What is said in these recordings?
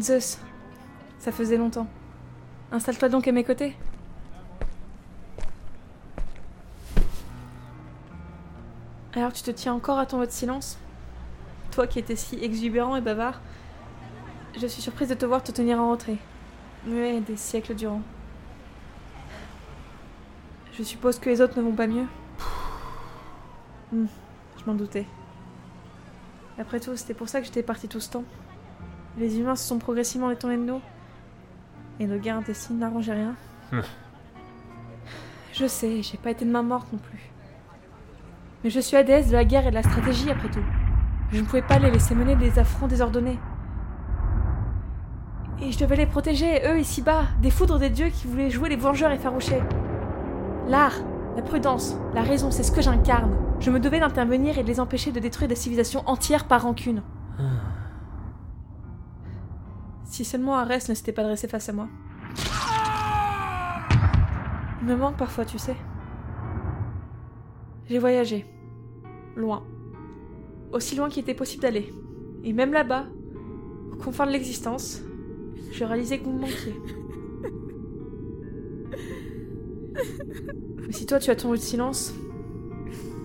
Zeus, ça faisait longtemps. Installe-toi donc à mes côtés. Alors tu te tiens encore à ton mot de silence Toi qui étais si exubérant et bavard, je suis surprise de te voir te tenir en retrait. Muet des siècles durant. Je suppose que les autres ne vont pas mieux. Hmm, je m'en doutais. Après tout, c'était pour ça que j'étais partie tout ce temps. Les humains se sont progressivement détournés de nous. Et nos guerres intestines n'arrangeaient rien. Hmm. je sais, j'ai pas été de main morte non plus. Mais je suis la déesse de la guerre et de la stratégie après tout. Je ne pouvais pas les laisser mener des affronts désordonnés. Et je devais les protéger, eux ici-bas, des foudres des dieux qui voulaient jouer les vengeurs effarouchés. L'art, la prudence, la raison, c'est ce que j'incarne. Je me devais d'intervenir et de les empêcher de détruire des civilisations entières par rancune. Si seulement Arès ne s'était pas dressé face à moi. Il me manque parfois, tu sais. J'ai voyagé. Loin. Aussi loin qu'il était possible d'aller. Et même là-bas, au confins de l'existence, je réalisais que vous me manquiez. Mais si toi tu as ton de silence,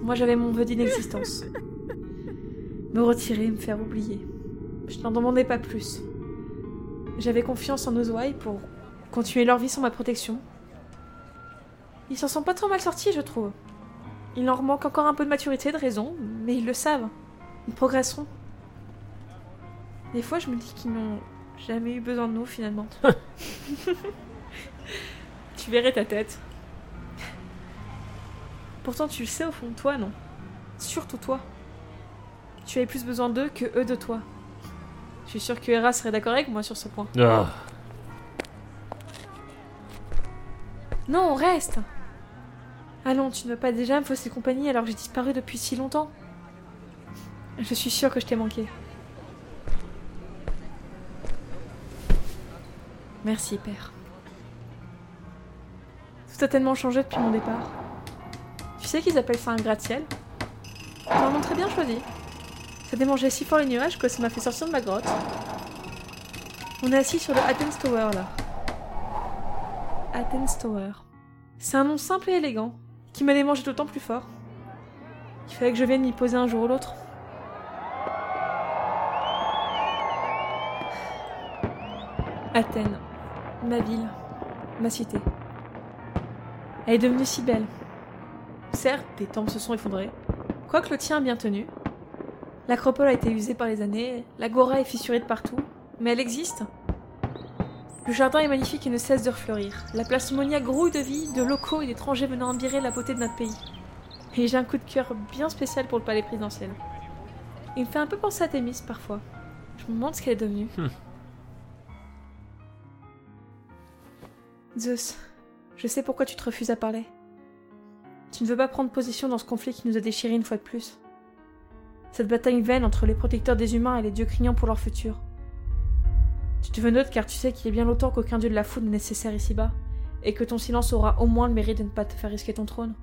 moi j'avais mon vœu d'inexistence. Me retirer, me faire oublier. Je n'en demandais pas plus. J'avais confiance en Ozwai pour continuer leur vie sans ma protection. Ils s'en sont pas trop mal sortis, je trouve. Il leur manque encore un peu de maturité, de raison, mais ils le savent. Ils progresseront. Des fois, je me dis qu'ils n'ont jamais eu besoin de nous, finalement. tu verrais ta tête. Pourtant, tu le sais au fond de toi, non Surtout toi. Tu avais plus besoin d'eux que eux de toi. Je suis sûre que Hera serait d'accord avec moi sur ce point. Ah. Non, on reste Allons, tu ne veux pas déjà me fausser compagnie alors que j'ai disparu depuis si longtemps? Je suis sûre que je t'ai manqué. Merci, père. Tout a tellement changé depuis mon départ. Tu sais qu'ils appellent ça un gratte-ciel? T'en as très bien choisi. Ça démangeait si fort les nuages que ça m'a fait sortir de ma grotte. On est assis sur le Athens Tower là. Athens Tower. C'est un nom simple et élégant, qui m'a démangé d'autant plus fort. Il fallait que je vienne m'y poser un jour ou l'autre. Athènes, ma ville, ma cité. Elle est devenue si belle. Certes, des temples se sont effondrés, quoique le tien a bien tenu. L'acropole a été usée par les années, l'agora est fissurée de partout, mais elle existe. Le jardin est magnifique et ne cesse de refleurir. La place Monia grouille de vie, de locaux et d'étrangers venant admirer la beauté de notre pays. Et j'ai un coup de cœur bien spécial pour le palais présidentiel. Il me fait un peu penser à Thémis parfois. Je me demande ce qu'elle est devenue. Hmm. Zeus, je sais pourquoi tu te refuses à parler. Tu ne veux pas prendre position dans ce conflit qui nous a déchirés une fois de plus. Cette bataille vaine entre les protecteurs des humains et les dieux criant pour leur futur. Tu te veux neutre car tu sais qu'il y a bien longtemps qu'aucun dieu de la foudre n'est nécessaire ici-bas, et que ton silence aura au moins le mérite de ne pas te faire risquer ton trône.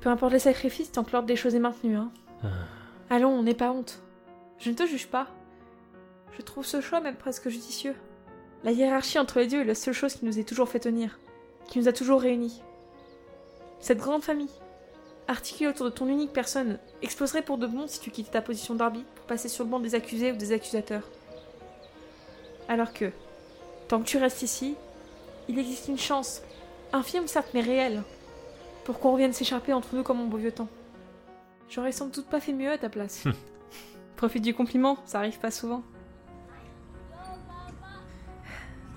Peu importe les sacrifices tant que l'ordre des choses est maintenu, hein. Ah. Allons, on n'est pas honte. Je ne te juge pas. Je trouve ce choix même presque judicieux. La hiérarchie entre les dieux est la seule chose qui nous ait toujours fait tenir, qui nous a toujours réunis. Cette grande famille, articulée autour de ton unique personne, exploserait pour de bon si tu quittais ta position d'arbitre pour passer sur le banc des accusés ou des accusateurs. Alors que, tant que tu restes ici, il existe une chance, infime certes mais réelle, pour qu'on revienne s'échapper entre nous comme en beau vieux temps. J'aurais sans doute pas fait mieux à ta place. Profite du compliment, ça arrive pas souvent.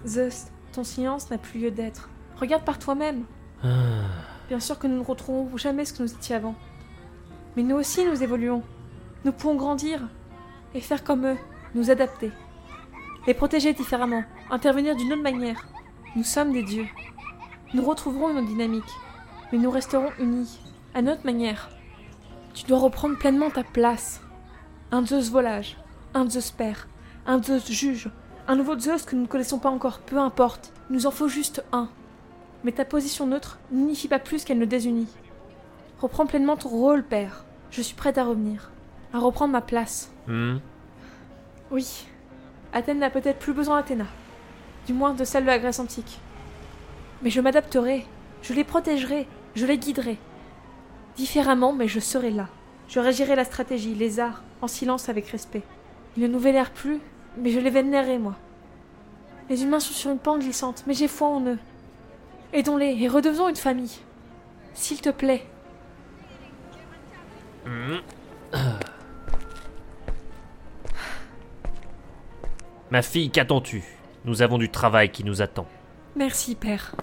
Zeus, ton silence n'a plus lieu d'être. Regarde par toi-même. Ah. Bien sûr que nous ne retrouverons jamais ce que nous étions avant. Mais nous aussi, nous évoluons. Nous pouvons grandir et faire comme eux, nous adapter. Les protéger différemment, intervenir d'une autre manière. Nous sommes des dieux. Nous retrouverons une dynamique, mais nous resterons unis, à notre manière. Tu dois reprendre pleinement ta place. Un Zeus volage, un Zeus père, un Zeus juge, un nouveau Zeus que nous ne connaissons pas encore, peu importe. Il nous en faut juste un. Mais ta position neutre n'unifie pas plus qu'elle ne désunit. Reprends pleinement ton rôle, père. Je suis prête à revenir, à reprendre ma place. Hmm. Oui, Athènes n'a peut-être plus besoin d'Athéna. Du moins de celle de la Grèce antique. Mais je m'adapterai, je les protégerai, je les guiderai. Différemment, mais je serai là. Je régirai la stratégie, les arts, en silence avec respect. Ils ne nous vénèrent plus, mais je les vénérerai, moi. Les humains sont sur une pente glissante, mais j'ai foi en eux. Aidons-les et redevenons une famille. S'il te plaît. Ma fille, qu'attends-tu? Nous avons du travail qui nous attend. Merci, père.